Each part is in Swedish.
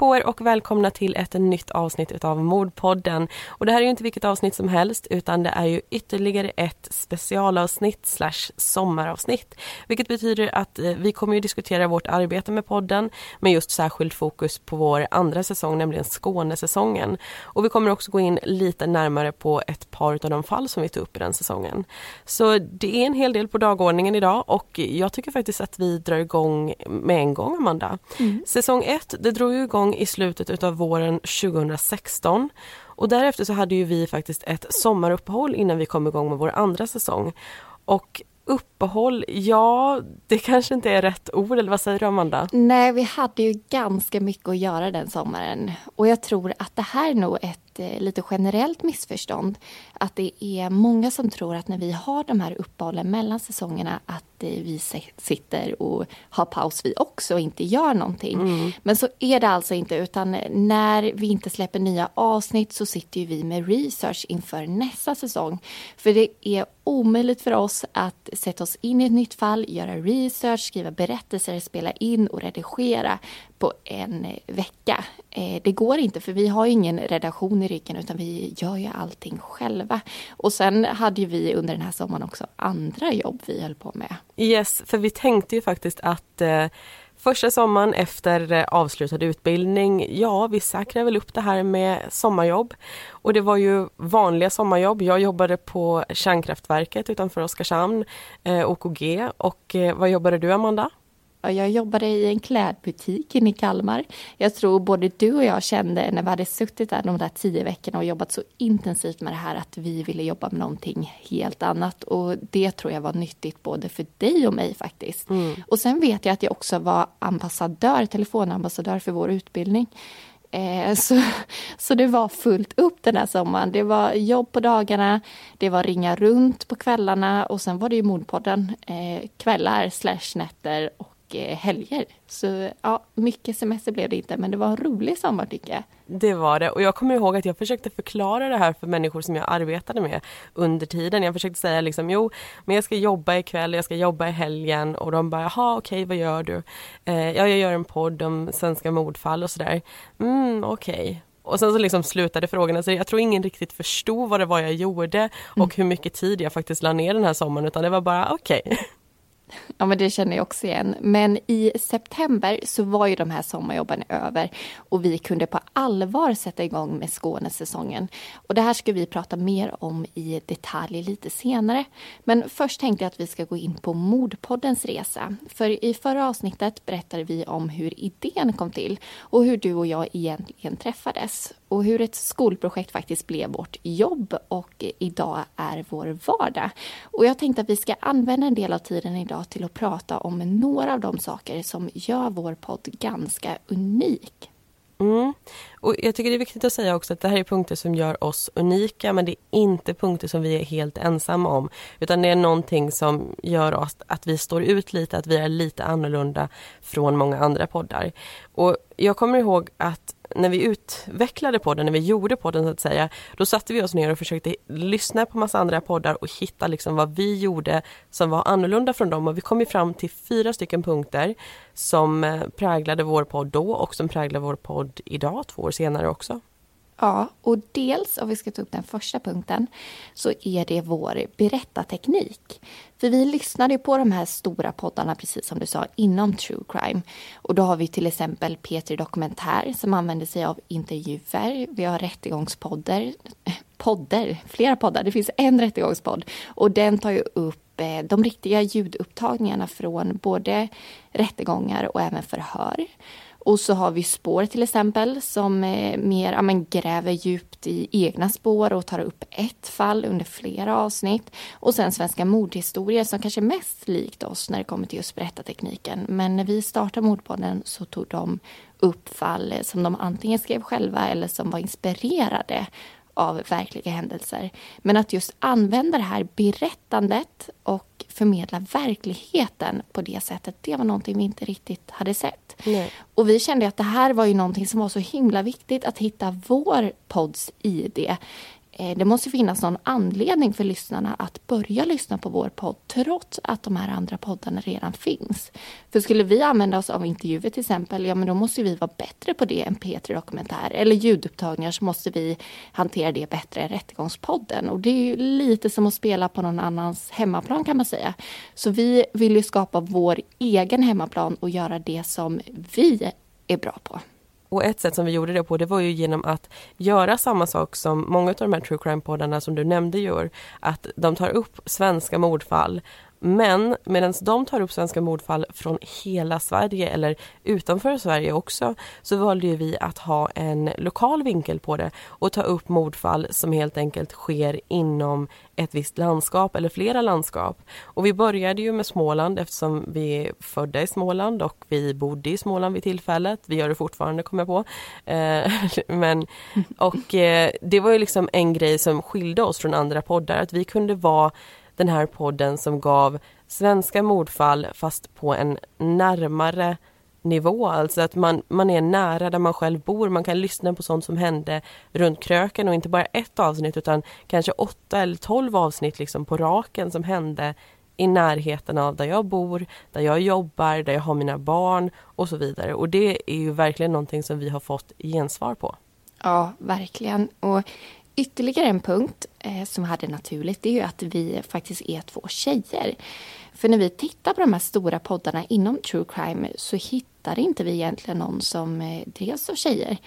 På er och välkomna till ett nytt avsnitt utav Mordpodden. Och det här är ju inte vilket avsnitt som helst utan det är ju ytterligare ett specialavsnitt slash sommaravsnitt. Vilket betyder att eh, vi kommer ju diskutera vårt arbete med podden med just särskilt fokus på vår andra säsong, nämligen Skånesäsongen. Och vi kommer också gå in lite närmare på ett par av de fall som vi tog upp i den säsongen. Så det är en hel del på dagordningen idag och jag tycker faktiskt att vi drar igång med en gång, Amanda. Mm. Säsong 1, det drog ju igång i slutet utav våren 2016 och därefter så hade ju vi faktiskt ett sommaruppehåll innan vi kom igång med vår andra säsong. Och uppehåll, ja det kanske inte är rätt ord, eller vad säger du Amanda? Nej, vi hade ju ganska mycket att göra den sommaren och jag tror att det här är nog ett eh, lite generellt missförstånd. Att det är många som tror att när vi har de här uppehållen mellan säsongerna att vi sitter och har paus vi också och inte gör någonting. Mm. Men så är det alltså inte utan när vi inte släpper nya avsnitt så sitter vi med research inför nästa säsong. För det är omöjligt för oss att sätta oss in i ett nytt fall, göra research, skriva berättelser, spela in och redigera på en eh, vecka. Eh, det går inte för vi har ingen redaktion i ryggen utan vi gör ju allting själva. Och sen hade ju vi under den här sommaren också andra jobb vi höll på med. Yes, för vi tänkte ju faktiskt att eh, första sommaren efter avslutad utbildning, ja vi säkrar väl upp det här med sommarjobb. Och det var ju vanliga sommarjobb. Jag jobbade på kärnkraftverket utanför Oskarshamn, eh, OKG. Och eh, vad jobbade du Amanda? Jag jobbade i en klädbutik inne i Kalmar. Jag tror både du och jag kände när vi hade suttit där de där tio veckorna och jobbat så intensivt med det här att vi ville jobba med någonting helt annat. Och det tror jag var nyttigt både för dig och mig faktiskt. Mm. Och sen vet jag att jag också var ambassadör, telefonambassadör för vår utbildning. Eh, så, så det var fullt upp den här sommaren. Det var jobb på dagarna, det var ringa runt på kvällarna och sen var det ju Mordpodden eh, kvällar slash nätter och Eh, helger. Så ja, mycket semester blev det inte, men det var en rolig sommar tycker jag. Det var det och jag kommer ihåg att jag försökte förklara det här för människor som jag arbetade med under tiden. Jag försökte säga liksom jo, men jag ska jobba ikväll, jag ska jobba i helgen och de bara jaha okej vad gör du? Eh, ja, jag gör en podd om svenska mordfall och sådär. Mm okej. Okay. Och sen så liksom slutade frågorna, så jag tror ingen riktigt förstod vad det var jag gjorde och mm. hur mycket tid jag faktiskt la ner den här sommaren utan det var bara okej. Okay. Ja, men det känner jag också igen. Men i september så var ju de här sommarjobben över och vi kunde på allvar sätta igång med Skånesäsongen. Och det här ska vi prata mer om i detalj lite senare. Men först tänkte jag att vi ska gå in på Mordpoddens resa. För i förra avsnittet berättade vi om hur idén kom till och hur du och jag egentligen träffades och hur ett skolprojekt faktiskt blev vårt jobb och idag är vår vardag. Och jag tänkte att vi ska använda en del av tiden idag till att prata om några av de saker som gör vår podd ganska unik. Mm. Och jag tycker det är viktigt att säga också att det här är punkter som gör oss unika men det är inte punkter som vi är helt ensamma om. Utan det är någonting som gör oss att vi står ut lite, att vi är lite annorlunda från många andra poddar. Och jag kommer ihåg att när vi utvecklade podden, när vi gjorde podden så att säga, då satte vi oss ner och försökte lyssna på massa andra poddar och hitta liksom vad vi gjorde som var annorlunda från dem och vi kom ju fram till fyra stycken punkter som eh, präglade vår podd då och som präglar vår podd idag, två år senare också. Ja, och dels om vi ska ta upp den första punkten så är det vår berättarteknik. För vi lyssnade på de här stora poddarna, precis som du sa, inom true crime. Och då har vi till exempel P3 Dokumentär som använder sig av intervjuer. Vi har rättegångspodder... podder, flera poddar. Det finns en rättegångspodd och den tar ju upp eh, de riktiga ljudupptagningarna från både rättegångar och även förhör. Och så har vi spår till exempel som eh, mer ja, men, gräver djupt i egna spår och tar upp ett fall under flera avsnitt. Och sen Svenska mordhistorier som kanske är mest likt oss när det kommer till just berättartekniken. Men när vi startade Mordpodden så tog de upp fall som de antingen skrev själva eller som var inspirerade av verkliga händelser. Men att just använda det här berättandet och förmedla verkligheten på det sättet, det var någonting vi inte riktigt hade sett. Nej. Och vi kände att det här var ju någonting som var så himla viktigt att hitta vår podds ID. Eh, det måste finnas någon anledning för lyssnarna att börja lyssna på vår podd trots att de här andra poddarna redan finns. För skulle vi använda oss av intervjuer till exempel, ja men då måste vi vara bättre på det än P3 Dokumentär. Eller ljudupptagningar så måste vi hantera det bättre än Rättegångspodden. Och det är ju lite som att spela på någon annans hemmaplan kan man säga. Så vi vill ju skapa vår egen hemmaplan och göra det som vi är bra på. Och ett sätt som vi gjorde det på det var ju genom att göra samma sak som många av de här true crime-poddarna som du nämnde gör. Att de tar upp svenska mordfall men medan de tar upp svenska mordfall från hela Sverige eller utanför Sverige också så valde ju vi att ha en lokal vinkel på det och ta upp mordfall som helt enkelt sker inom ett visst landskap eller flera landskap. Och vi började ju med Småland eftersom vi är födda i Småland och vi bodde i Småland vid tillfället. Vi gör det fortfarande kommer jag på. Eh, men, och eh, det var ju liksom en grej som skilde oss från andra poddar att vi kunde vara den här podden som gav svenska mordfall fast på en närmare nivå, alltså att man, man är nära där man själv bor, man kan lyssna på sånt som hände runt kröken och inte bara ett avsnitt utan kanske åtta eller tolv avsnitt liksom på raken som hände i närheten av där jag bor, där jag jobbar, där jag har mina barn och så vidare. Och det är ju verkligen någonting som vi har fått gensvar på. Ja, verkligen. Och Ytterligare en punkt eh, som hade naturligt det är ju att vi faktiskt är två tjejer. För när vi tittar på de här stora poddarna inom true crime så hittar inte vi egentligen någon som eh, drevs av tjejer.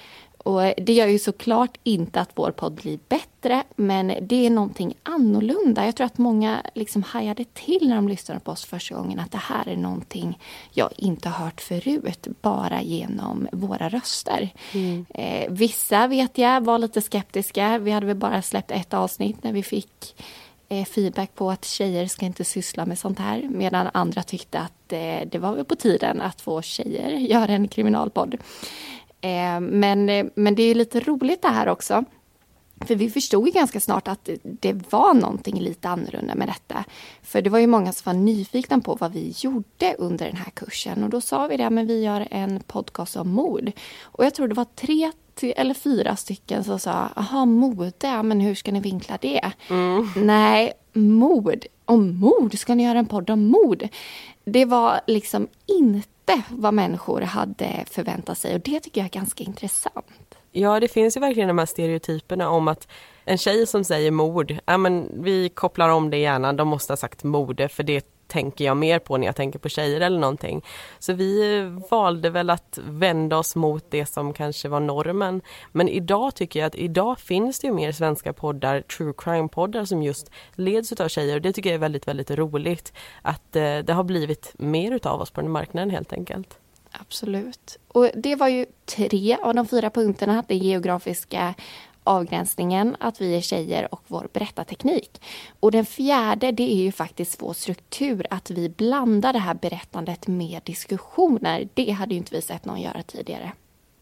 Och det gör ju såklart inte att vår podd blir bättre, men det är någonting annorlunda. Jag tror att många liksom hajade till när de lyssnade på oss första gången att det här är någonting jag inte har hört förut, bara genom våra röster. Mm. Eh, vissa vet jag var lite skeptiska. Vi hade väl bara släppt ett avsnitt när vi fick eh, feedback på att tjejer ska inte syssla med sånt här, medan andra tyckte att eh, det var väl på tiden att få tjejer göra en kriminalpodd. Eh, men, eh, men det är lite roligt det här också. För vi förstod ju ganska snart att det var någonting lite annorlunda med detta. För det var ju många som var nyfikna på vad vi gjorde under den här kursen. Och då sa vi det, men vi gör en podcast om mord. Och jag tror det var tre eller fyra stycken som sa, aha, mode, men hur ska ni vinkla det? Mm. Nej, mord. Om mord? Ska ni göra en podd om mord? Det var liksom inte inte vad människor hade förväntat sig och det tycker jag är ganska intressant. Ja, det finns ju verkligen de här stereotyperna om att en tjej som säger mord, ja men vi kopplar om det gärna, de måste ha sagt mord för det tänker jag mer på när jag tänker på tjejer eller någonting. Så vi eh, valde väl att vända oss mot det som kanske var normen. Men idag tycker jag att idag finns det ju mer svenska poddar, true crime-poddar som just leds av tjejer och det tycker jag är väldigt, väldigt roligt. Att eh, det har blivit mer utav oss på den marknaden helt enkelt. Absolut. Och det var ju tre av de fyra punkterna. Det geografiska avgränsningen, att vi är tjejer och vår berättarteknik. Och den fjärde, det är ju faktiskt vår struktur, att vi blandar det här berättandet med diskussioner. Det hade ju inte vi sett någon göra tidigare.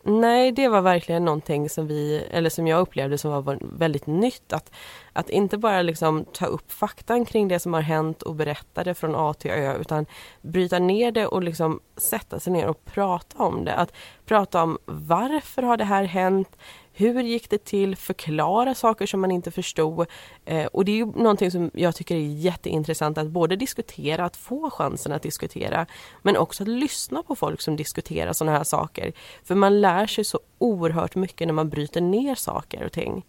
Nej, det var verkligen någonting som vi, eller som jag upplevde som var väldigt nytt. Att, att inte bara liksom ta upp faktan kring det som har hänt och berätta det från A till Ö, utan bryta ner det och liksom sätta sig ner och prata om det. Att prata om varför har det här hänt? Hur gick det till? Förklara saker som man inte förstod. Eh, och det är ju någonting som jag tycker är jätteintressant att både diskutera, att få chansen att diskutera, men också att lyssna på folk som diskuterar sådana här saker. För man lär sig så oerhört mycket när man bryter ner saker och ting.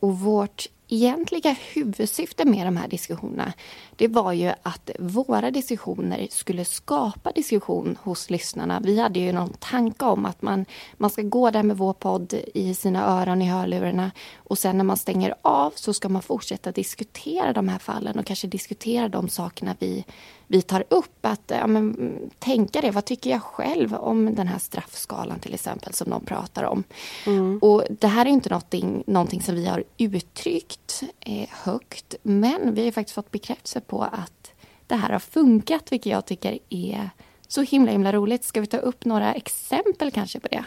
Och vårt egentliga huvudsyfte med de här diskussionerna det var ju att våra diskussioner skulle skapa diskussion hos lyssnarna. Vi hade ju någon tanke om att man, man ska gå där med vår podd i sina öron i hörlurarna och sen när man stänger av så ska man fortsätta diskutera de här fallen och kanske diskutera de sakerna vi, vi tar upp. Att ja, men, tänka det, vad tycker jag själv om den här straffskalan till exempel som de pratar om. Mm. Och det här är inte någonting, någonting som vi har uttryckt eh, högt men vi har faktiskt fått bekräftelse på att det här har funkat, vilket jag tycker är så himla himla roligt. Ska vi ta upp några exempel kanske på det?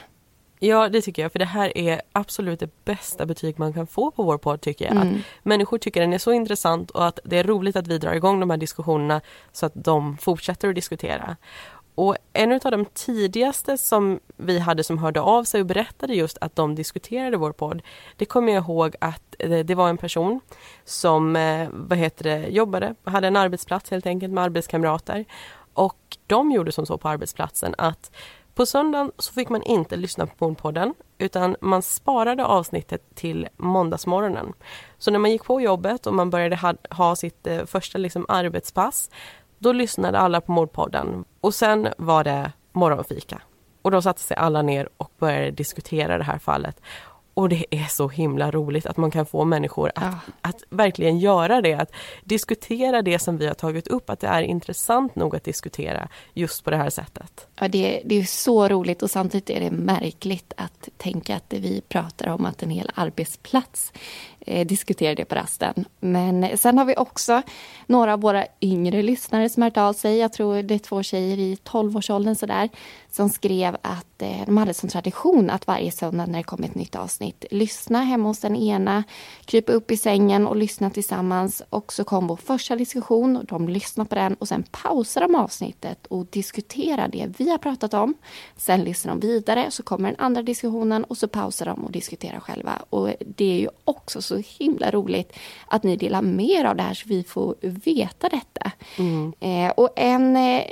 Ja, det tycker jag, för det här är absolut det bästa betyg man kan få på vår podd tycker jag. Mm. Att människor tycker den är så intressant och att det är roligt att vi drar igång de här diskussionerna så att de fortsätter att diskutera. Och en av de tidigaste som vi hade som hörde av sig och berättade just att de diskuterade vår podd, det kommer jag ihåg att eh, det var en person som eh, vad heter det, jobbade, hade en arbetsplats helt enkelt med arbetskamrater. Och de gjorde som så på arbetsplatsen att på söndagen så fick man inte lyssna på Mordpodden utan man sparade avsnittet till måndagsmorgonen. Så när man gick på jobbet och man började ha, ha sitt eh, första liksom, arbetspass då lyssnade alla på Mordpodden och sen var det morgonfika. Och då satte sig alla ner och började diskutera det här fallet. Och det är så himla roligt att man kan få människor att, ja. att verkligen göra det, att diskutera det som vi har tagit upp, att det är intressant nog att diskutera just på det här sättet. Ja, det, det är så roligt och samtidigt är det märkligt att tänka att det vi pratar om att en hel arbetsplats eh, diskutera det på rasten. Men sen har vi också några av våra yngre lyssnare som har hört av sig. Jag tror det är två tjejer i 12-årsåldern sådär som skrev att eh, de hade som tradition att varje söndag när det kom ett nytt avsnitt lyssna hemma hos den ena, krypa upp i sängen och lyssna tillsammans. Och så kom vår första diskussion och de lyssnade på den och sen pausar de avsnittet och diskuterar det vi har pratat om. Sen lyssnar de vidare, så kommer den andra diskussionen och så pausar de och diskuterar själva. Och det är ju också så himla roligt att ni delar mer av det här så vi får veta detta. Mm. Eh, och en eh,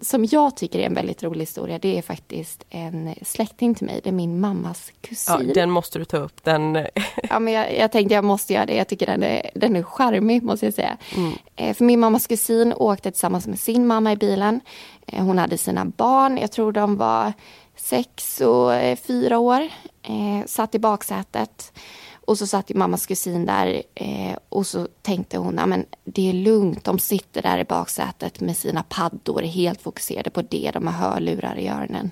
som jag tycker är en väldigt rolig historia det är faktiskt en släkting till mig. Det är min mammas kusin. Ja, den måste du ta upp. Den... ja, men jag, jag tänkte jag måste göra det. Jag tycker den är, den är charmig måste jag säga. Mm. Eh, för min mammas kusin åkte tillsammans med sin mamma i bilen. Eh, hon hade sina barn. Jag tror de var sex och eh, fyra år. Eh, satt i baksätet. Och så satt ju mammas kusin där eh, och så tänkte hon, men det är lugnt, de sitter där i baksätet med sina paddor, helt fokuserade på det, de har hörlurar i öronen.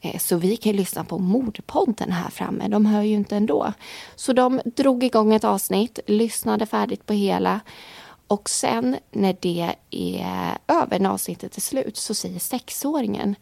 Eh, så vi kan lyssna på Mordpodden här framme, de hör ju inte ändå. Så de drog igång ett avsnitt, lyssnade färdigt på hela och sen när det är över, när avsnittet är slut, så säger sexåringen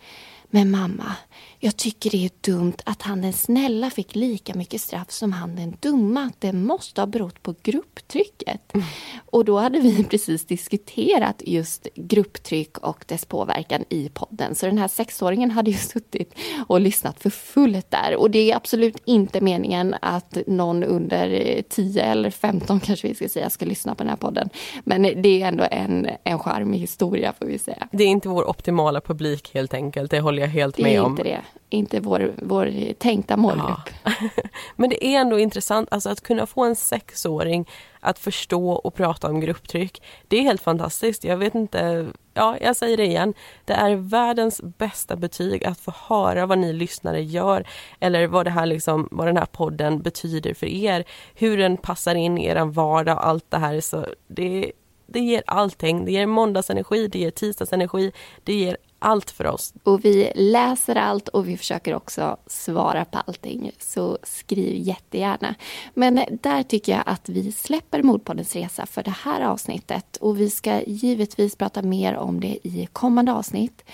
Men mamma, jag tycker det är dumt att han den snälla fick lika mycket straff som han den dumma. Det måste ha berott på grupptrycket. Mm. Och då hade vi precis diskuterat just grupptryck och dess påverkan i podden. Så den här sexåringen hade ju suttit och lyssnat för fullt där. Och det är absolut inte meningen att någon under 10 eller 15 kanske vi ska säga ska lyssna på den här podden. Men det är ändå en, en charmig historia får vi säga. Det är inte vår optimala publik helt enkelt, det håller jag helt med om. Det är inte det inte vår, vår tänkta målgrupp. Ja. Men det är ändå intressant alltså att kunna få en sexåring att förstå och prata om grupptryck. Det är helt fantastiskt. Jag vet inte, ja jag säger det igen. Det är världens bästa betyg att få höra vad ni lyssnare gör eller vad, det här liksom, vad den här podden betyder för er. Hur den passar in i er vardag och allt det här. Så det, det ger allting. Det ger måndagsenergi, det ger tisdagsenergi, det ger allt för oss. Och vi läser allt och vi försöker också svara på allting. Så skriv jättegärna. Men där tycker jag att vi släpper Mordpoddens resa för det här avsnittet. Och vi ska givetvis prata mer om det i kommande avsnitt.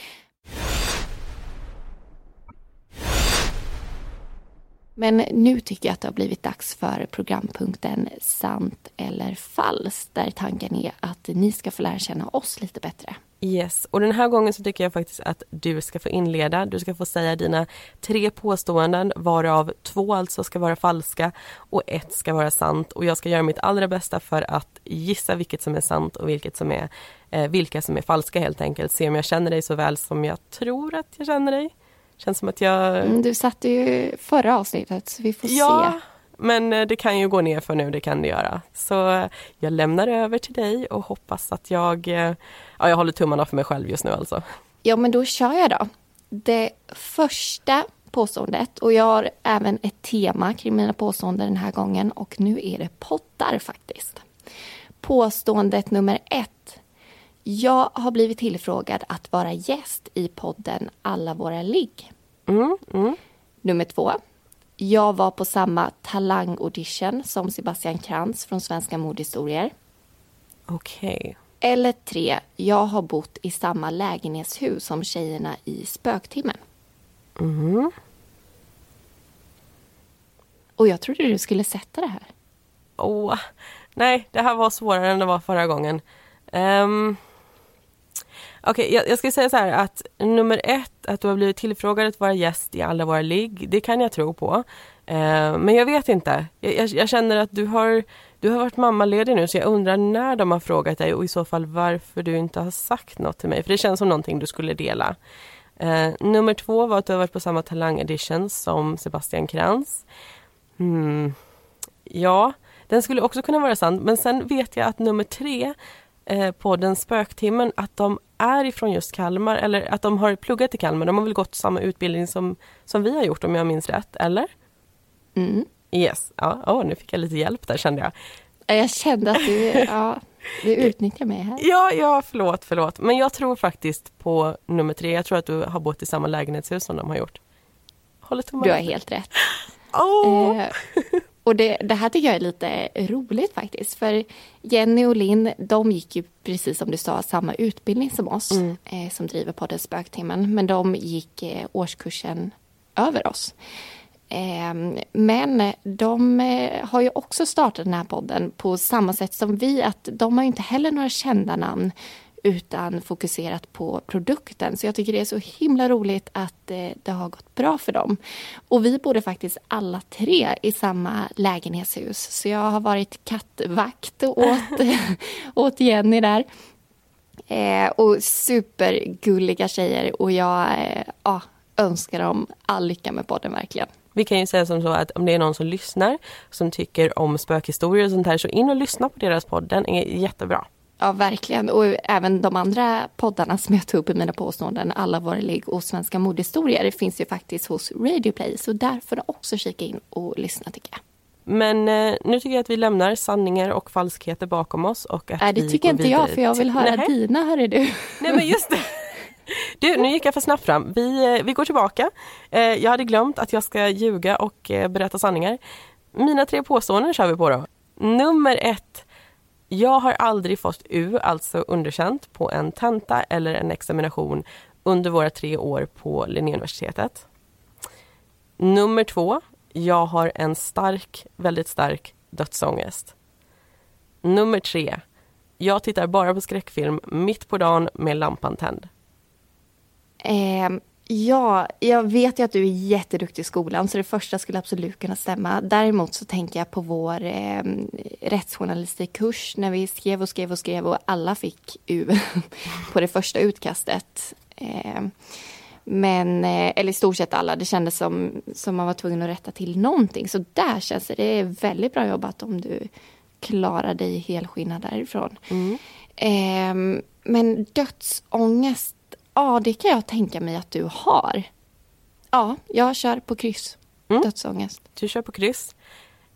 Men nu tycker jag att det har blivit dags för programpunkten Sant eller falskt där tanken är att ni ska få lära känna oss lite bättre. Yes, och den här gången så tycker jag faktiskt att du ska få inleda. Du ska få säga dina tre påståenden varav två alltså ska vara falska och ett ska vara sant. Och jag ska göra mitt allra bästa för att gissa vilket som är sant och vilket som är, eh, vilka som är falska helt enkelt. Se om jag känner dig så väl som jag tror att jag känner dig. Känns som att jag... Mm, du satte ju förra avsnittet så vi får ja, se. Men eh, det kan ju gå ner för nu, det kan det göra. Så eh, jag lämnar över till dig och hoppas att jag, eh, ja jag håller tummarna för mig själv just nu alltså. Ja men då kör jag då. Det första påståendet och jag har även ett tema kring mina påståenden den här gången och nu är det pottar faktiskt. Påståendet nummer ett. Jag har blivit tillfrågad att vara gäst i podden Alla våra ligg. Mm, mm. Nummer två. Jag var på samma talangaudition som Sebastian Krantz från Svenska mordhistorier. Okej. Okay. Eller tre, jag har bott i samma lägenhetshus som tjejerna i Spöktimmen. Mm. Och jag trodde du skulle sätta det här. Oh, nej, det här var svårare än det var förra gången. Um, Okej, okay, jag, jag, ska säga så här att nummer ett, att du har blivit tillfrågad att vara gäst i alla våra ligg, det kan jag tro på. Eh, men jag vet inte. Jag, jag, jag, känner att du har, du har varit mammaledig nu så jag undrar när de har frågat dig och i så fall varför du inte har sagt något till mig. För det känns som någonting du skulle dela. Eh, nummer två var att du har varit på samma Talang edition som Sebastian Krantz. Hmm. Ja, den skulle också kunna vara sann. Men sen vet jag att nummer tre eh, på den Spöktimmen, att de är ifrån just Kalmar eller att de har pluggat i Kalmar. De har väl gått samma utbildning som, som vi har gjort om jag minns rätt, eller? Mm. Yes, ja, oh, nu fick jag lite hjälp där kände jag. Jag kände att du, ja, du utnyttjar mig här. Ja, ja, förlåt, förlåt. Men jag tror faktiskt på nummer tre. Jag tror att du har bott i samma lägenhetshus som de har gjort. Håller tummarna. Du har helt rätt. Oh. Eh, och det, det, här tycker jag är lite roligt faktiskt. För Jenny och Linn, de gick ju precis som du sa samma utbildning som oss. Mm. Eh, som driver podden Spöktimmen. Men de gick eh, årskursen över oss. Ehm, men de eh, har ju också startat den här podden på samma sätt som vi. att De har inte heller några kända namn utan fokuserat på produkten. Så jag tycker det är så himla roligt att eh, det har gått bra för dem. Och vi bodde faktiskt alla tre i samma lägenhetshus. Så jag har varit kattvakt åt, åt Jenny där. Eh, och supergulliga tjejer och jag eh, önskar dem all lycka med podden verkligen. Vi kan ju säga som så att om det är någon som lyssnar som tycker om spökhistorier och sånt här så in och lyssna på deras podd. Den är jättebra. Ja, verkligen. Och även de andra poddarna som jag tog upp i mina påståenden, Alla våra ligg och Svenska mordhistorier, finns ju faktiskt hos Radioplay. Så där får du också kika in och lyssna tycker jag. Men eh, nu tycker jag att vi lämnar sanningar och falskheter bakom oss. Och att Nej, det tycker inte jag, för jag vill höra Nej. dina, hörru du. Nej, men just det. Du, nu gick jag för snabbt fram. Vi, eh, vi går tillbaka. Eh, jag hade glömt att jag ska ljuga och eh, berätta sanningar. Mina tre påståenden kör vi på då. Nummer ett. Jag har aldrig fått U, alltså underkänt, på en tenta eller en examination under våra tre år på Linnéuniversitetet. Nummer två. Jag har en stark, väldigt stark dödsångest. Nummer tre. Jag tittar bara på skräckfilm mitt på dagen med lampan tänd. Eh, ja, jag vet ju att du är jätteduktig i skolan så det första skulle absolut kunna stämma. Däremot så tänker jag på vår eh, rättsjournalistikkurs när vi skrev och skrev och skrev och alla fick U på det första utkastet. Eh, men, eh, eller i stort sett alla, det kändes som, som man var tvungen att rätta till någonting. Så där känns det, det är väldigt bra jobbat om du klarar dig helskinnad därifrån. Mm. Eh, men dödsångest Ja, det kan jag tänka mig att du har. Ja, jag kör på kryss. Mm. Dödsångest. Du kör på kryss.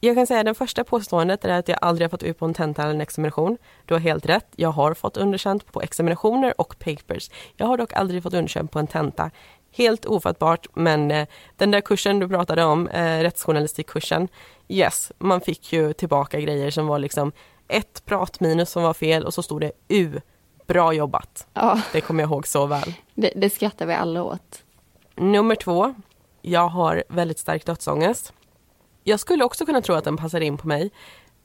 Jag kan säga att det första påståendet är att jag aldrig har fått ut på en tenta eller en examination. Du har helt rätt. Jag har fått underkänt på examinationer och papers. Jag har dock aldrig fått underkänt på en tenta. Helt ofattbart, men eh, den där kursen du pratade om, eh, rättsjournalistikkursen, yes, man fick ju tillbaka grejer som var liksom ett pratminus som var fel och så stod det U Bra jobbat. Ja. Det kommer jag ihåg så väl. Det, det skrattar vi alla åt. Nummer två. Jag har väldigt stark dödsångest. Jag skulle också kunna tro att den passar in på mig.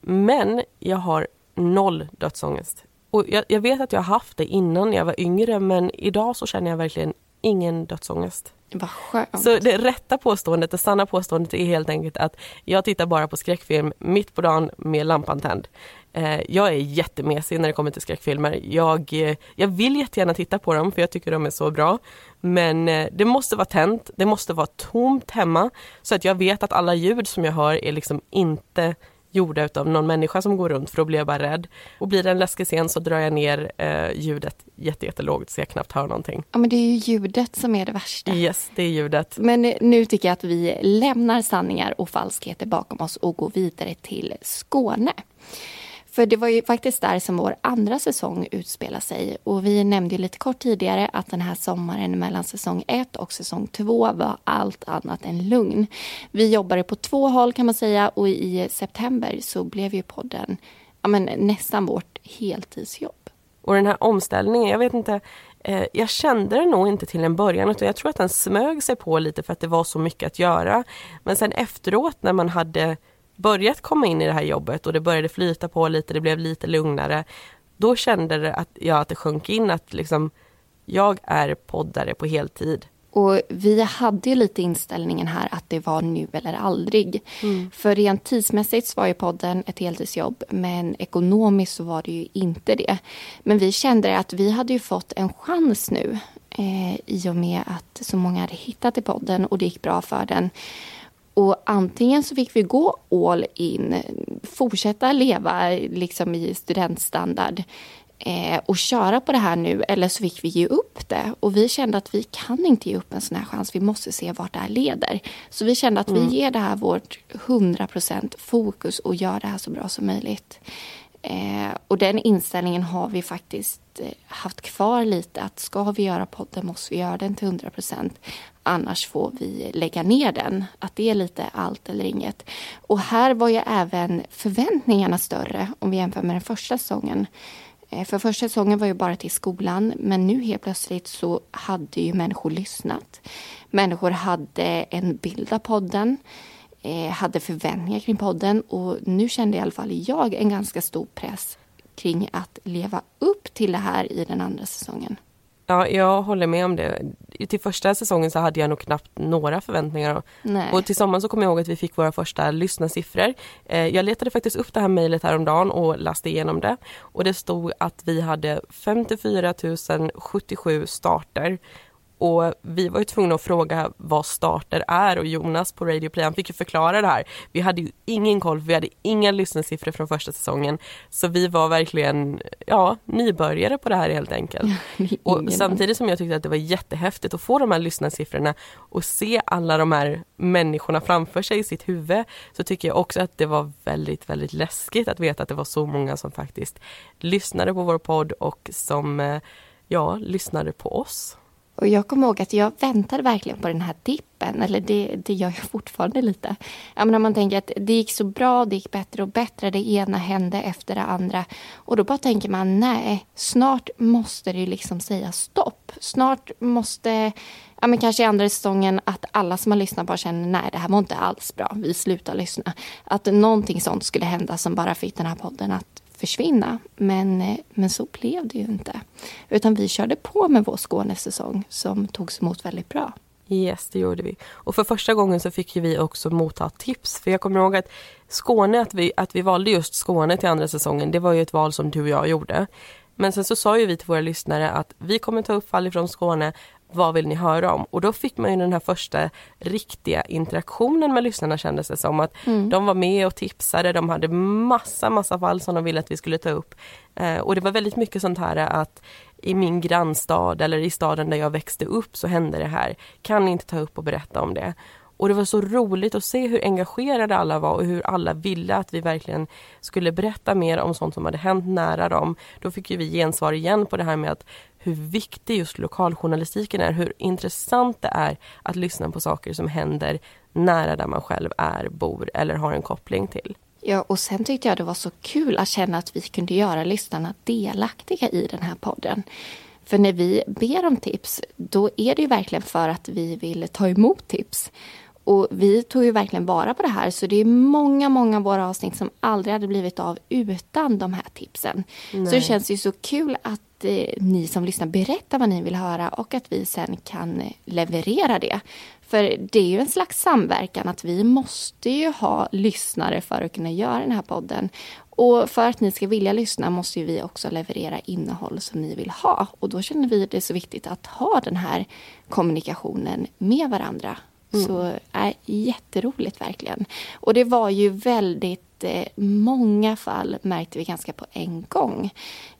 Men jag har noll dödsångest. Och jag, jag vet att jag har haft det innan jag var yngre men idag så känner jag verkligen ingen dödsångest. Vad skönt. Så det rätta påståendet, det sanna påståendet är helt enkelt att jag tittar bara på skräckfilm mitt på dagen med lampan tänd. Eh, jag är jättemesig när det kommer till skräckfilmer. Jag, eh, jag vill jättegärna titta på dem för jag tycker de är så bra. Men eh, det måste vara tänt, det måste vara tomt hemma så att jag vet att alla ljud som jag hör är liksom inte gjorda av någon människa som går runt för då blir jag bara rädd. Och blir det en läskig scen så drar jag ner eh, ljudet jättelågt så jag knappt hör någonting. Ja men det är ju ljudet som är det värsta. Yes, det är ljudet. Men nu tycker jag att vi lämnar sanningar och falskheter bakom oss och går vidare till Skåne. För det var ju faktiskt där som vår andra säsong utspelar sig. Och vi nämnde lite kort tidigare att den här sommaren mellan säsong 1 och säsong 2 var allt annat än lugn. Vi jobbade på två håll kan man säga och i september så blev ju podden ja, men, nästan vårt heltidsjobb. Och den här omställningen, jag vet inte, eh, jag kände den nog inte till en början utan jag tror att den smög sig på lite för att det var så mycket att göra. Men sen efteråt när man hade börjat komma in i det här jobbet och det började flyta på lite, det blev lite lugnare. Då kände det att, jag att det sjönk in att liksom, jag är poddare på heltid. Och vi hade ju lite inställningen här att det var nu eller aldrig. Mm. För rent tidsmässigt så var ju podden ett heltidsjobb men ekonomiskt så var det ju inte det. Men vi kände att vi hade ju fått en chans nu eh, i och med att så många hade hittat till podden och det gick bra för den. Och antingen så fick vi gå all in, fortsätta leva liksom i studentstandard eh, och köra på det här nu eller så fick vi ge upp det. Och vi kände att vi kan inte ge upp en sån här chans. Vi måste se vart det här leder. Så vi kände att mm. vi ger det här vårt 100% fokus och gör det här så bra som möjligt. Eh, och den inställningen har vi faktiskt eh, haft kvar lite. Att ska vi göra podden måste vi göra den till 100% Annars får vi lägga ner den. Att det är lite allt eller inget. Och här var ju även förväntningarna större om vi jämför med den första säsongen. Eh, för första säsongen var ju bara till skolan men nu helt plötsligt så hade ju människor lyssnat. Människor hade en bild av podden, eh, hade förväntningar kring podden och nu kände i alla fall jag en ganska stor press kring att leva upp till det här i den andra säsongen. Ja, jag håller med om det. Till första säsongen så hade jag nog knappt några förväntningar. Nej. Och till sommaren så kommer jag ihåg att vi fick våra första lyssnarsiffror. Eh, jag letade faktiskt upp det här mejlet häromdagen och läste igenom det. Och det stod att vi hade 54 077 starter och vi var ju tvungna att fråga vad starter är och Jonas på Radio Play han fick ju förklara det här. Vi hade ju ingen koll, vi hade inga lyssnarsiffror från första säsongen. Så vi var verkligen, ja, nybörjare på det här helt enkelt. och samtidigt som jag tyckte att det var jättehäftigt att få de här lyssnarsiffrorna och se alla de här människorna framför sig i sitt huvud så tycker jag också att det var väldigt, väldigt läskigt att veta att det var så många som faktiskt lyssnade på vår podd och som, eh, ja, lyssnade på oss. Och jag kommer ihåg att jag väntade verkligen på den här dippen, eller det, det gör jag fortfarande lite. Jag menar, man tänker att det gick så bra, det gick bättre och bättre, det ena hände efter det andra. Och då bara tänker man, nej, snart måste det liksom säga stopp. Snart måste, ja men kanske i andra säsongen, att alla som har lyssnat bara känner, nej det här var inte alls bra, vi slutar lyssna. Att någonting sånt skulle hända som bara fick den här podden att försvinna. Men, eh, men så blev det ju inte. Utan vi körde på med vår Skånesäsong som togs emot väldigt bra. Yes, det gjorde vi. Och för första gången så fick ju vi också motta tips. För jag kommer ihåg att Skåne, att vi, att vi valde just Skåne till andra säsongen, det var ju ett val som du och jag gjorde. Men sen så sa ju vi till våra lyssnare att vi kommer ta upp fall ifrån Skåne vad vill ni höra om? Och då fick man ju den här första riktiga interaktionen med lyssnarna kändes det som. Att mm. de var med och tipsade, de hade massa, massa fall som de ville att vi skulle ta upp. Eh, och det var väldigt mycket sånt här att i min grannstad eller i staden där jag växte upp så hände det här. Kan ni inte ta upp och berätta om det? Och det var så roligt att se hur engagerade alla var och hur alla ville att vi verkligen skulle berätta mer om sånt som hade hänt nära dem. Då fick ju vi gensvar igen på det här med att hur viktig just lokaljournalistiken är, hur intressant det är att lyssna på saker som händer nära där man själv är, bor eller har en koppling till. Ja, och sen tyckte jag det var så kul att känna att vi kunde göra lyssnarna delaktiga i den här podden. För när vi ber om tips, då är det ju verkligen för att vi vill ta emot tips. Och vi tog ju verkligen vara på det här så det är många, många av våra avsnitt som aldrig hade blivit av utan de här tipsen. Nej. Så det känns ju så kul att eh, ni som lyssnar berättar vad ni vill höra och att vi sen kan eh, leverera det. För det är ju en slags samverkan att vi måste ju ha lyssnare för att kunna göra den här podden. Och för att ni ska vilja lyssna måste vi också leverera innehåll som ni vill ha. Och då känner vi det så viktigt att ha den här kommunikationen med varandra Mm. Så är äh, jätteroligt verkligen. Och det var ju väldigt eh, många fall märkte vi ganska på en gång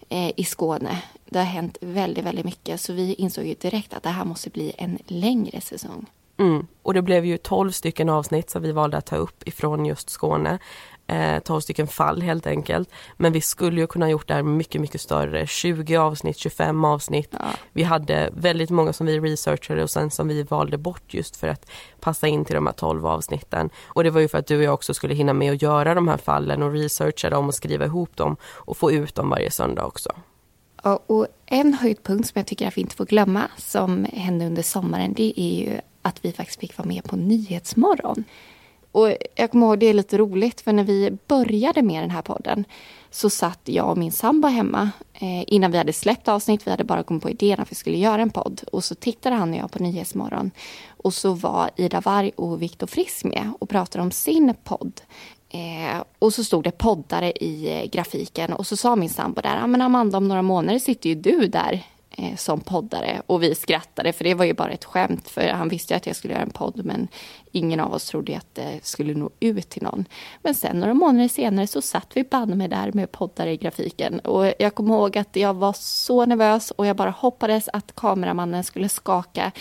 eh, i Skåne. Det har hänt väldigt, väldigt mycket så vi insåg ju direkt att det här måste bli en längre säsong. Mm. Och det blev ju 12 stycken avsnitt som vi valde att ta upp ifrån just Skåne eh, 12 stycken fall helt enkelt. Men vi skulle ju kunna gjort det här mycket, mycket större. 20 avsnitt, 25 avsnitt. Ja. Vi hade väldigt många som vi researchade och sen som vi valde bort just för att passa in till de här 12 avsnitten. Och det var ju för att du och jag också skulle hinna med att göra de här fallen och researcha dem och skriva ihop dem och få ut dem varje söndag också. Ja, och en höjdpunkt som jag tycker att vi inte får glömma som hände under sommaren det är ju att vi faktiskt fick vara med på Nyhetsmorgon och jag kommer ihåg, det är lite roligt, för när vi började med den här podden så satt jag och min sambo hemma eh, innan vi hade släppt avsnitt. Vi hade bara kommit på idén att vi skulle göra en podd. Och så tittade han och jag på Nyhetsmorgon. Och så var Ida Warg och Viktor Frisk med och pratade om sin podd. Eh, och så stod det poddare i eh, grafiken och så sa min sambo där, ja men Amanda om några månader sitter ju du där eh, som poddare. Och vi skrattade för det var ju bara ett skämt för han visste ju att jag skulle göra en podd men ingen av oss trodde att det skulle nå ut till någon. Men sen några månader senare så satt vi banne med där med poddare i grafiken och jag kommer ihåg att jag var så nervös och jag bara hoppades att kameramannen skulle skaka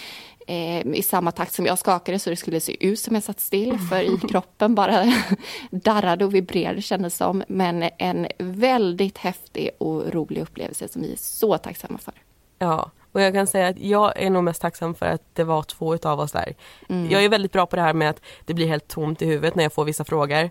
eh, i samma takt som jag skakade så det skulle se ut som jag satt still för i kroppen bara darrade och vibrerade kändes som. Men en väldigt häftig och rolig upplevelse som vi är så tacksamma för. Ja, och jag kan säga att jag är nog mest tacksam för att det var två utav oss där. Mm. Jag är väldigt bra på det här med att det blir helt tomt i huvudet när jag får vissa frågor.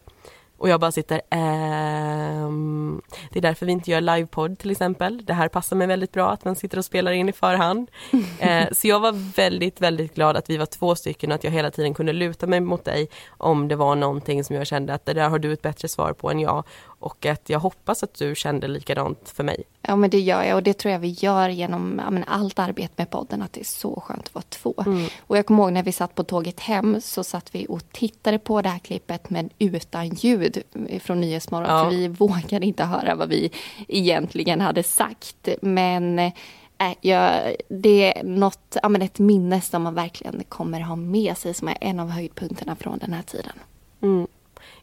Och jag bara sitter, ehm, det är därför vi inte gör livepodd till exempel. Det här passar mig väldigt bra att man sitter och spelar in i förhand. eh, så jag var väldigt, väldigt glad att vi var två stycken och att jag hela tiden kunde luta mig mot dig om det var någonting som jag kände att det där har du ett bättre svar på än jag. Och att jag hoppas att du kände likadant för mig. Ja men det gör jag och det tror jag vi gör genom ja, allt arbete med podden att det är så skönt att vara två. Mm. Och jag kommer ihåg när vi satt på tåget hem så satt vi och tittade på det här klippet men utan ljud från Nyhetsmorgon ja. för vi vågade inte höra vad vi egentligen hade sagt. Men äh, ja, det är något, ja, men ett minne som man verkligen kommer ha med sig som är en av höjdpunkterna från den här tiden. Mm.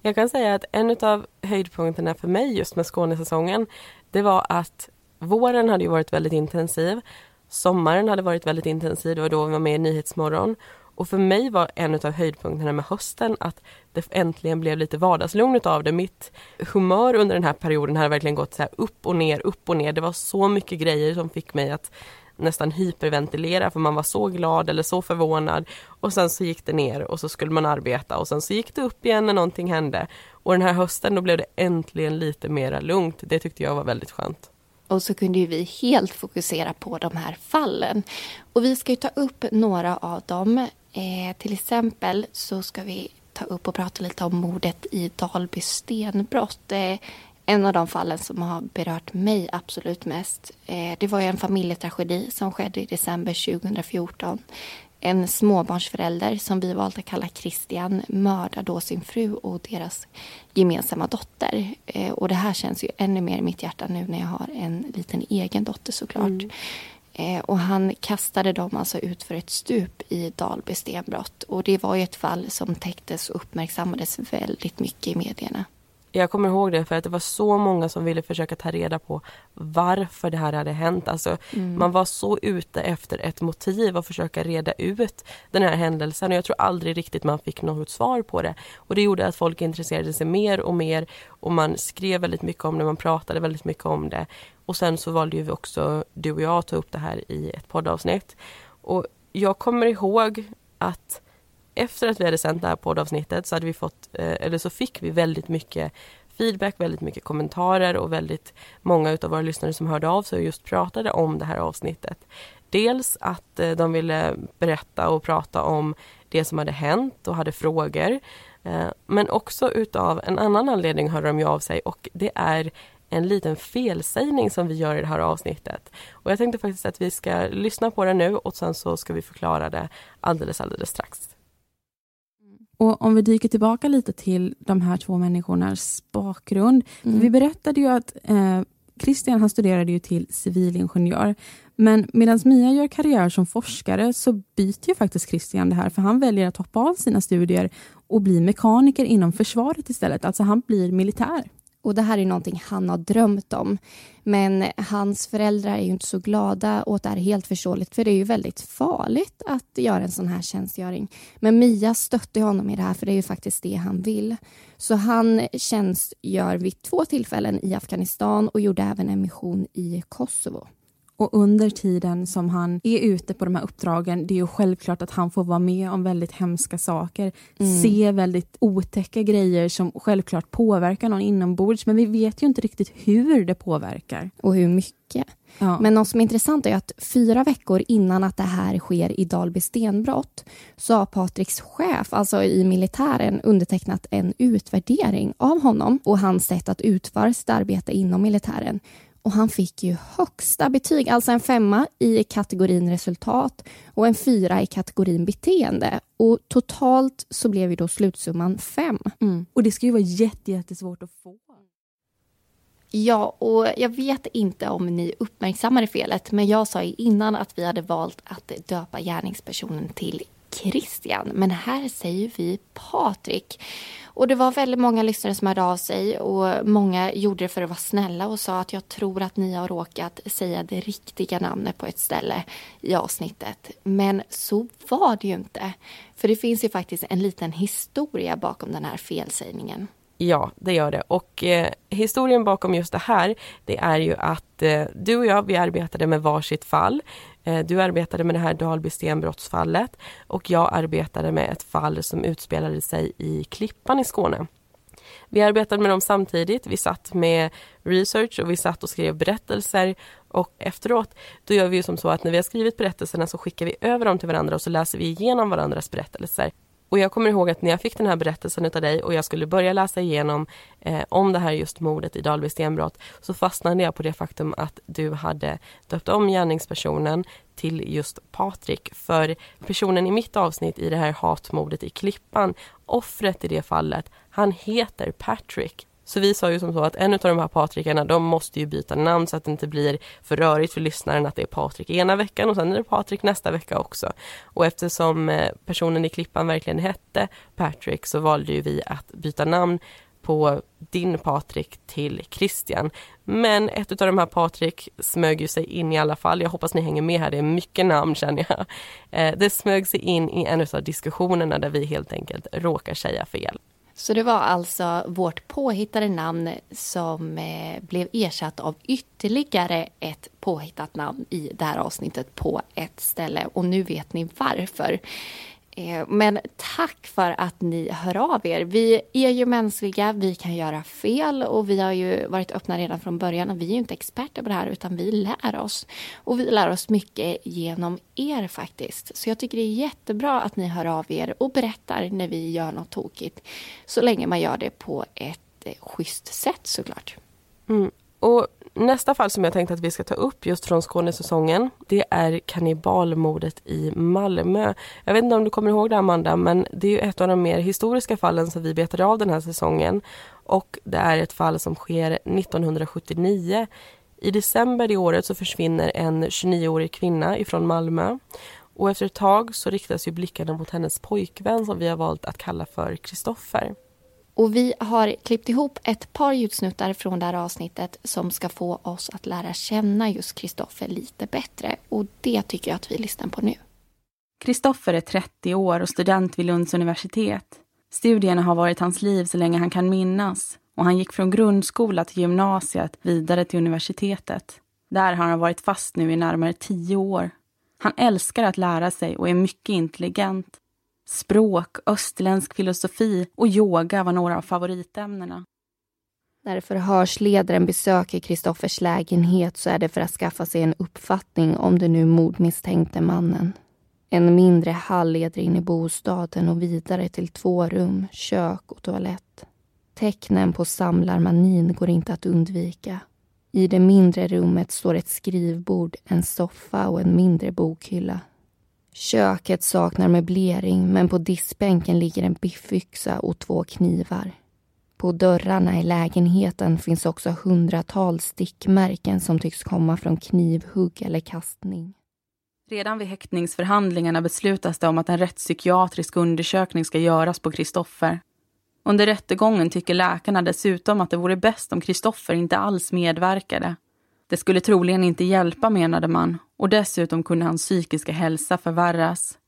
Jag kan säga att en av höjdpunkterna för mig just med Skånesäsongen det var att våren hade ju varit väldigt intensiv. Sommaren hade varit väldigt intensiv, det var då vi var med i Nyhetsmorgon. Och för mig var en av höjdpunkterna med hösten att det äntligen blev lite vardagslugn av det. Mitt humör under den här perioden hade verkligen gått så upp och ner, upp och ner. Det var så mycket grejer som fick mig att nästan hyperventilera för man var så glad eller så förvånad och sen så gick det ner och så skulle man arbeta och sen så gick det upp igen när någonting hände. Och den här hösten då blev det äntligen lite mera lugnt. Det tyckte jag var väldigt skönt. Och så kunde vi helt fokusera på de här fallen. Och vi ska ta upp några av dem. Eh, till exempel så ska vi ta upp och prata lite om mordet i Dalby stenbrott. Eh, en av de fallen som har berört mig absolut mest. Eh, det var en familjetragedi som skedde i december 2014. En småbarnsförälder som vi valt att kalla Christian mördar då sin fru och deras gemensamma dotter. Eh, och det här känns ju ännu mer i mitt hjärta nu när jag har en liten egen dotter såklart. Mm. Eh, och han kastade dem alltså ut för ett stup i Dalby stenbrott. Och det var ju ett fall som täcktes och uppmärksammades väldigt mycket i medierna. Jag kommer ihåg det för att det var så många som ville försöka ta reda på varför det här hade hänt. Alltså, mm. Man var så ute efter ett motiv och försöka reda ut den här händelsen och jag tror aldrig riktigt man fick något svar på det. Och det gjorde att folk intresserade sig mer och mer och man skrev väldigt mycket om det, man pratade väldigt mycket om det. Och sen så valde ju också du och jag att ta upp det här i ett poddavsnitt. Och jag kommer ihåg att efter att vi hade sänt det här poddavsnittet så hade vi fått, eh, eller så fick vi väldigt mycket feedback, väldigt mycket kommentarer och väldigt många utav våra lyssnare som hörde av sig och just pratade om det här avsnittet. Dels att eh, de ville berätta och prata om det som hade hänt och hade frågor. Eh, men också utav en annan anledning hörde de ju av sig och det är en liten felsägning som vi gör i det här avsnittet. Och jag tänkte faktiskt att vi ska lyssna på det nu och sen så ska vi förklara det alldeles, alldeles strax. Och om vi dyker tillbaka lite till de här två människornas bakgrund. Mm. Vi berättade ju att eh, Christian han studerade ju till civilingenjör. Men medan Mia gör karriär som forskare så byter ju faktiskt Christian det här för han väljer att hoppa av sina studier och bli mekaniker inom försvaret istället. Alltså han blir militär. Och det här är någonting han har drömt om. Men hans föräldrar är ju inte så glada och det är helt förståeligt för det är ju väldigt farligt att göra en sån här tjänstgöring. Men Mia stötte honom i det här för det är ju faktiskt det han vill. Så han tjänstgör vid två tillfällen i Afghanistan och gjorde även en mission i Kosovo. Och under tiden som han är ute på de här uppdragen, det är ju självklart att han får vara med om väldigt hemska saker. Mm. Se väldigt otäcka grejer som självklart påverkar någon inombords. Men vi vet ju inte riktigt hur det påverkar. Och hur mycket. Ja. Men något som är intressant är att fyra veckor innan att det här sker i Dalby stenbrott så har Patriks chef, alltså i militären, undertecknat en utvärdering av honom och hans sätt att utföra sitt arbete inom militären. Och han fick ju högsta betyg, alltså en femma i kategorin resultat och en fyra i kategorin beteende. Och totalt så blev ju då slutsumman fem. Mm. Och det ska ju vara jättesvårt att få. Ja, och jag vet inte om ni uppmärksammade felet, men jag sa ju innan att vi hade valt att döpa gärningspersonen till Christian. Men här säger vi Patrik. Och det var väldigt många lyssnare som hörde av sig och många gjorde det för att vara snälla och sa att jag tror att ni har råkat säga det riktiga namnet på ett ställe i avsnittet. Men så var det ju inte. För det finns ju faktiskt en liten historia bakom den här felsägningen. Ja, det gör det. Och eh, historien bakom just det här, det är ju att eh, du och jag, vi arbetade med varsitt fall. Eh, du arbetade med det här Dalby stenbrottsfallet och jag arbetade med ett fall som utspelade sig i Klippan i Skåne. Vi arbetade med dem samtidigt. Vi satt med research och vi satt och skrev berättelser och efteråt, då gör vi ju som så att när vi har skrivit berättelserna så skickar vi över dem till varandra och så läser vi igenom varandras berättelser. Och jag kommer ihåg att när jag fick den här berättelsen utav dig och jag skulle börja läsa igenom eh, om det här just mordet i Dalby stenbrott så fastnade jag på det faktum att du hade döpt om gärningspersonen till just Patrik. För personen i mitt avsnitt i det här hatmordet i Klippan, offret i det fallet, han heter Patrick. Så vi sa ju som så att en av de här Patrikarna, de måste ju byta namn så att det inte blir för rörigt för lyssnaren att det är Patrik ena veckan och sen är det Patrik nästa vecka också. Och eftersom eh, personen i klippan verkligen hette Patrick så valde ju vi att byta namn på din Patrik till Christian. Men ett av de här Patrik smög ju sig in i alla fall. Jag hoppas ni hänger med här, det är mycket namn känner jag. Eh, det smög sig in i en av diskussionerna där vi helt enkelt råkar säga fel. Så det var alltså vårt påhittade namn som eh, blev ersatt av ytterligare ett påhittat namn i det här avsnittet på ett ställe. Och nu vet ni varför. Eh, men tack för att ni hör av er. Vi är ju mänskliga, vi kan göra fel och vi har ju varit öppna redan från början. Vi är inte experter på det här utan vi lär oss. Och vi lär oss mycket genom er faktiskt. Så jag tycker det är jättebra att ni hör av er och berättar när vi gör något tokigt. Så länge man gör det på ett eh, schysst sätt såklart. Mm. Och Nästa fall som jag tänkte att vi ska ta upp just från Skånesäsongen, det är kannibalmordet i Malmö. Jag vet inte om du kommer ihåg det Amanda, men det är ju ett av de mer historiska fallen som vi betade av den här säsongen. Och det är ett fall som sker 1979. I december det året så försvinner en 29-årig kvinna ifrån Malmö. Och efter ett tag så riktas ju blickarna mot hennes pojkvän som vi har valt att kalla för Kristoffer. Och vi har klippt ihop ett par ljudsnuttar från det här avsnittet som ska få oss att lära känna just Kristoffer lite bättre. Och det tycker jag att vi lyssnar på nu. Kristoffer är 30 år och student vid Lunds universitet. Studierna har varit hans liv så länge han kan minnas och han gick från grundskola till gymnasiet vidare till universitetet. Där har han varit fast nu i närmare tio år. Han älskar att lära sig och är mycket intelligent Språk, österländsk filosofi och yoga var några av favoritämnena. När förhörsledaren besöker Kristoffers lägenhet så är det för att skaffa sig en uppfattning om den nu mordmisstänkte mannen. En mindre hall leder in i bostaden och vidare till två rum, kök och toalett. Tecknen på samlarmanin går inte att undvika. I det mindre rummet står ett skrivbord, en soffa och en mindre bokhylla. Köket saknar möblering men på diskbänken ligger en biffyxa och två knivar. På dörrarna i lägenheten finns också hundratals stickmärken som tycks komma från knivhugg eller kastning. Redan vid häktningsförhandlingarna beslutas det om att en rättspsykiatrisk undersökning ska göras på Kristoffer. Under rättegången tycker läkarna dessutom att det vore bäst om Kristoffer inte alls medverkade det skulle troligen inte hjälpa menade man och dessutom kunde hans psykiska hälsa förvärras.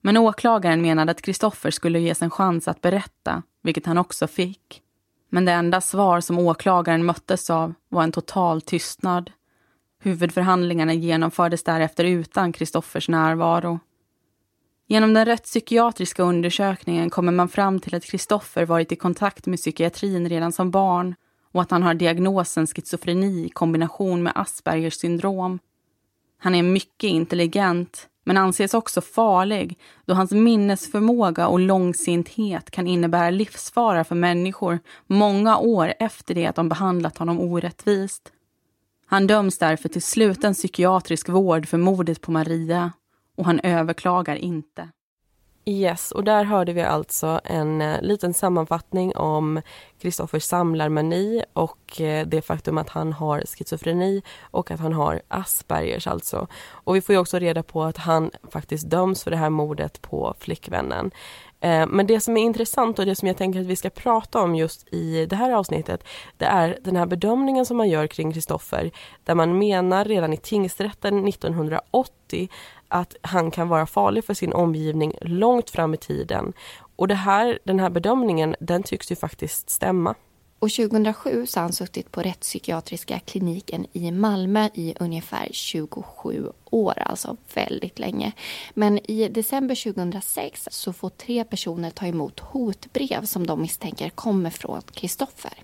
Men åklagaren menade att Kristoffer skulle ges en chans att berätta, vilket han också fick. Men det enda svar som åklagaren möttes av var en total tystnad. Huvudförhandlingarna genomfördes därefter utan Kristoffers närvaro. Genom den rättspsykiatriska undersökningen kommer man fram till att Kristoffer varit i kontakt med psykiatrin redan som barn och att han har diagnosen schizofreni i kombination med Aspergers syndrom. Han är mycket intelligent men anses också farlig då hans minnesförmåga och långsinthet kan innebära livsfara för människor många år efter det att de behandlat honom orättvist. Han döms därför till sluten psykiatrisk vård för mordet på Maria och han överklagar inte. Yes, och där hörde vi alltså en eh, liten sammanfattning om Kristoffers samlarmani och eh, det faktum att han har schizofreni och att han har Aspergers alltså. Och vi får ju också reda på att han faktiskt döms för det här mordet på flickvännen. Eh, men det som är intressant och det som jag tänker att vi ska prata om just i det här avsnittet, det är den här bedömningen som man gör kring Kristoffer, där man menar redan i tingsrätten 1980 att han kan vara farlig för sin omgivning långt fram i tiden. Och det här, den här bedömningen, den tycks ju faktiskt stämma. Och 2007 så har han suttit på rättspsykiatriska kliniken i Malmö i ungefär 27 år, alltså väldigt länge. Men i december 2006 så får tre personer ta emot hotbrev som de misstänker kommer från Kristoffer.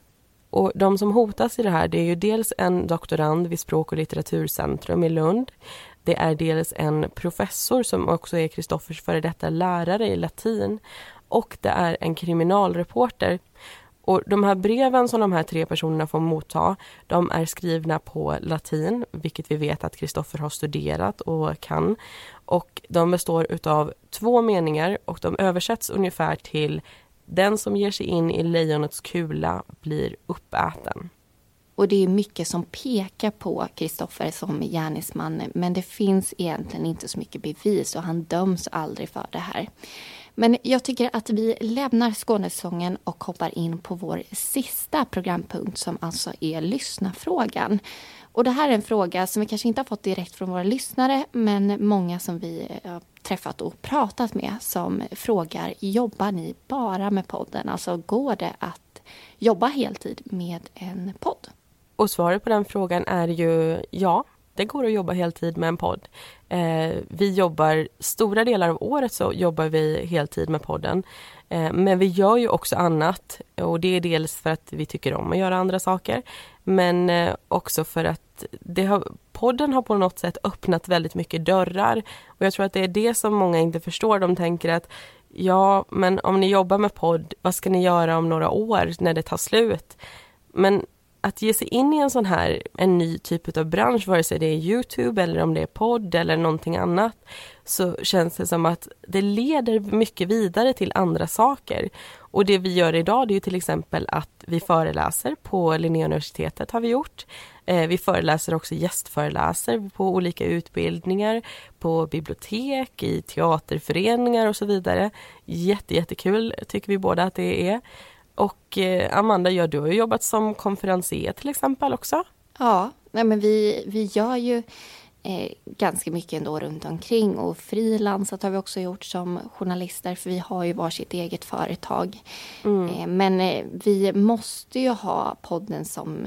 Och de som hotas i det här det är ju dels en doktorand vid Språk och litteraturcentrum i Lund. Det är dels en professor som också är Kristoffers före detta lärare i latin och det är en kriminalreporter. Och de här breven som de här tre personerna får motta, de är skrivna på latin, vilket vi vet att Kristoffer har studerat och kan. Och de består utav två meningar och de översätts ungefär till Den som ger sig in i lejonets kula blir uppäten. Och det är mycket som pekar på Kristoffer som gärningsman men det finns egentligen inte så mycket bevis och han döms aldrig för det här. Men jag tycker att vi lämnar Skånesången och hoppar in på vår sista programpunkt som alltså är lyssnarfrågan. Och det här är en fråga som vi kanske inte har fått direkt från våra lyssnare men många som vi har träffat och pratat med som frågar jobbar ni bara med podden? Alltså går det att jobba heltid med en podd? Och svaret på den frågan är ju ja, det går att jobba heltid med en podd. Eh, vi jobbar, stora delar av året så jobbar vi heltid med podden. Eh, men vi gör ju också annat och det är dels för att vi tycker om att göra andra saker. Men eh, också för att det har, podden har på något sätt öppnat väldigt mycket dörrar. Och jag tror att det är det som många inte förstår. De tänker att ja, men om ni jobbar med podd, vad ska ni göra om några år när det tar slut? Men att ge sig in i en sån här, en ny typ av bransch, vare sig det är Youtube eller om det är podd eller någonting annat, så känns det som att det leder mycket vidare till andra saker. Och det vi gör idag det är till exempel att vi föreläser på Linnéuniversitetet har vi gjort. Eh, vi föreläser också gästföreläser på olika utbildningar, på bibliotek, i teaterföreningar och så vidare. Jätte, jättekul tycker vi båda att det är. Och eh, Amanda, ja, du har jobbat som konferencier till exempel också. Ja, nej men vi, vi gör ju eh, ganska mycket ändå runt omkring och frilansat har vi också gjort som journalister för vi har ju varsitt eget företag. Mm. Eh, men eh, vi måste ju ha podden som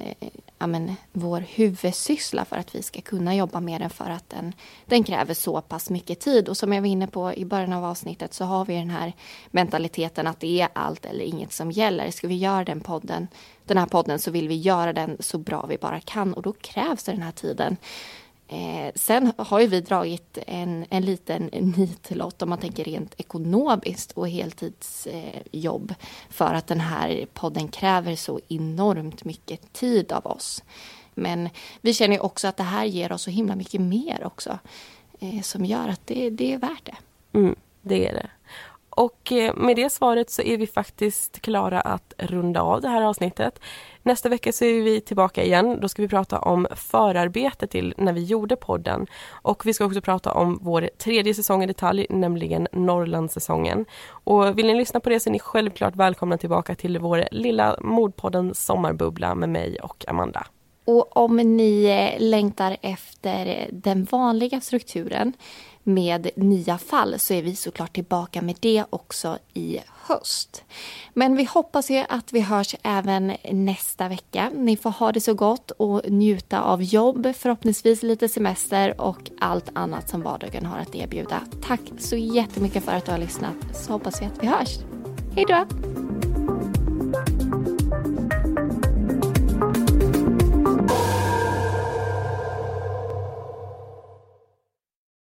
ja, men, vår huvudsyssla för att vi ska kunna jobba med den för att den, den kräver så pass mycket tid. Och som jag var inne på i början av avsnittet så har vi den här mentaliteten att det är allt eller inget som gäller. Ska vi göra den podden, den här podden så vill vi göra den så bra vi bara kan och då krävs det den här tiden. Eh, sen har ju vi dragit en, en liten nitlott om man tänker rent ekonomiskt och heltidsjobb eh, för att den här podden kräver så enormt mycket tid av oss. Men vi känner också att det här ger oss så himla mycket mer också eh, som gör att det, det är värt det. Mm, det är det. Och eh, med det svaret så är vi faktiskt klara att runda av det här avsnittet. Nästa vecka så är vi tillbaka igen. Då ska vi prata om förarbete till när vi gjorde podden. Och vi ska också prata om vår tredje säsong i detalj, nämligen Norrlandssäsongen. Och vill ni lyssna på det så är ni självklart välkomna tillbaka till vår lilla mordpodden Sommarbubbla med mig och Amanda. Och om ni eh, längtar efter den vanliga strukturen med nya fall så är vi såklart tillbaka med det också i höst. Men vi hoppas ju att vi hörs även nästa vecka. Ni får ha det så gott och njuta av jobb, förhoppningsvis lite semester och allt annat som vardagen har att erbjuda. Tack så jättemycket för att du har lyssnat så hoppas vi att vi hörs. Hej då!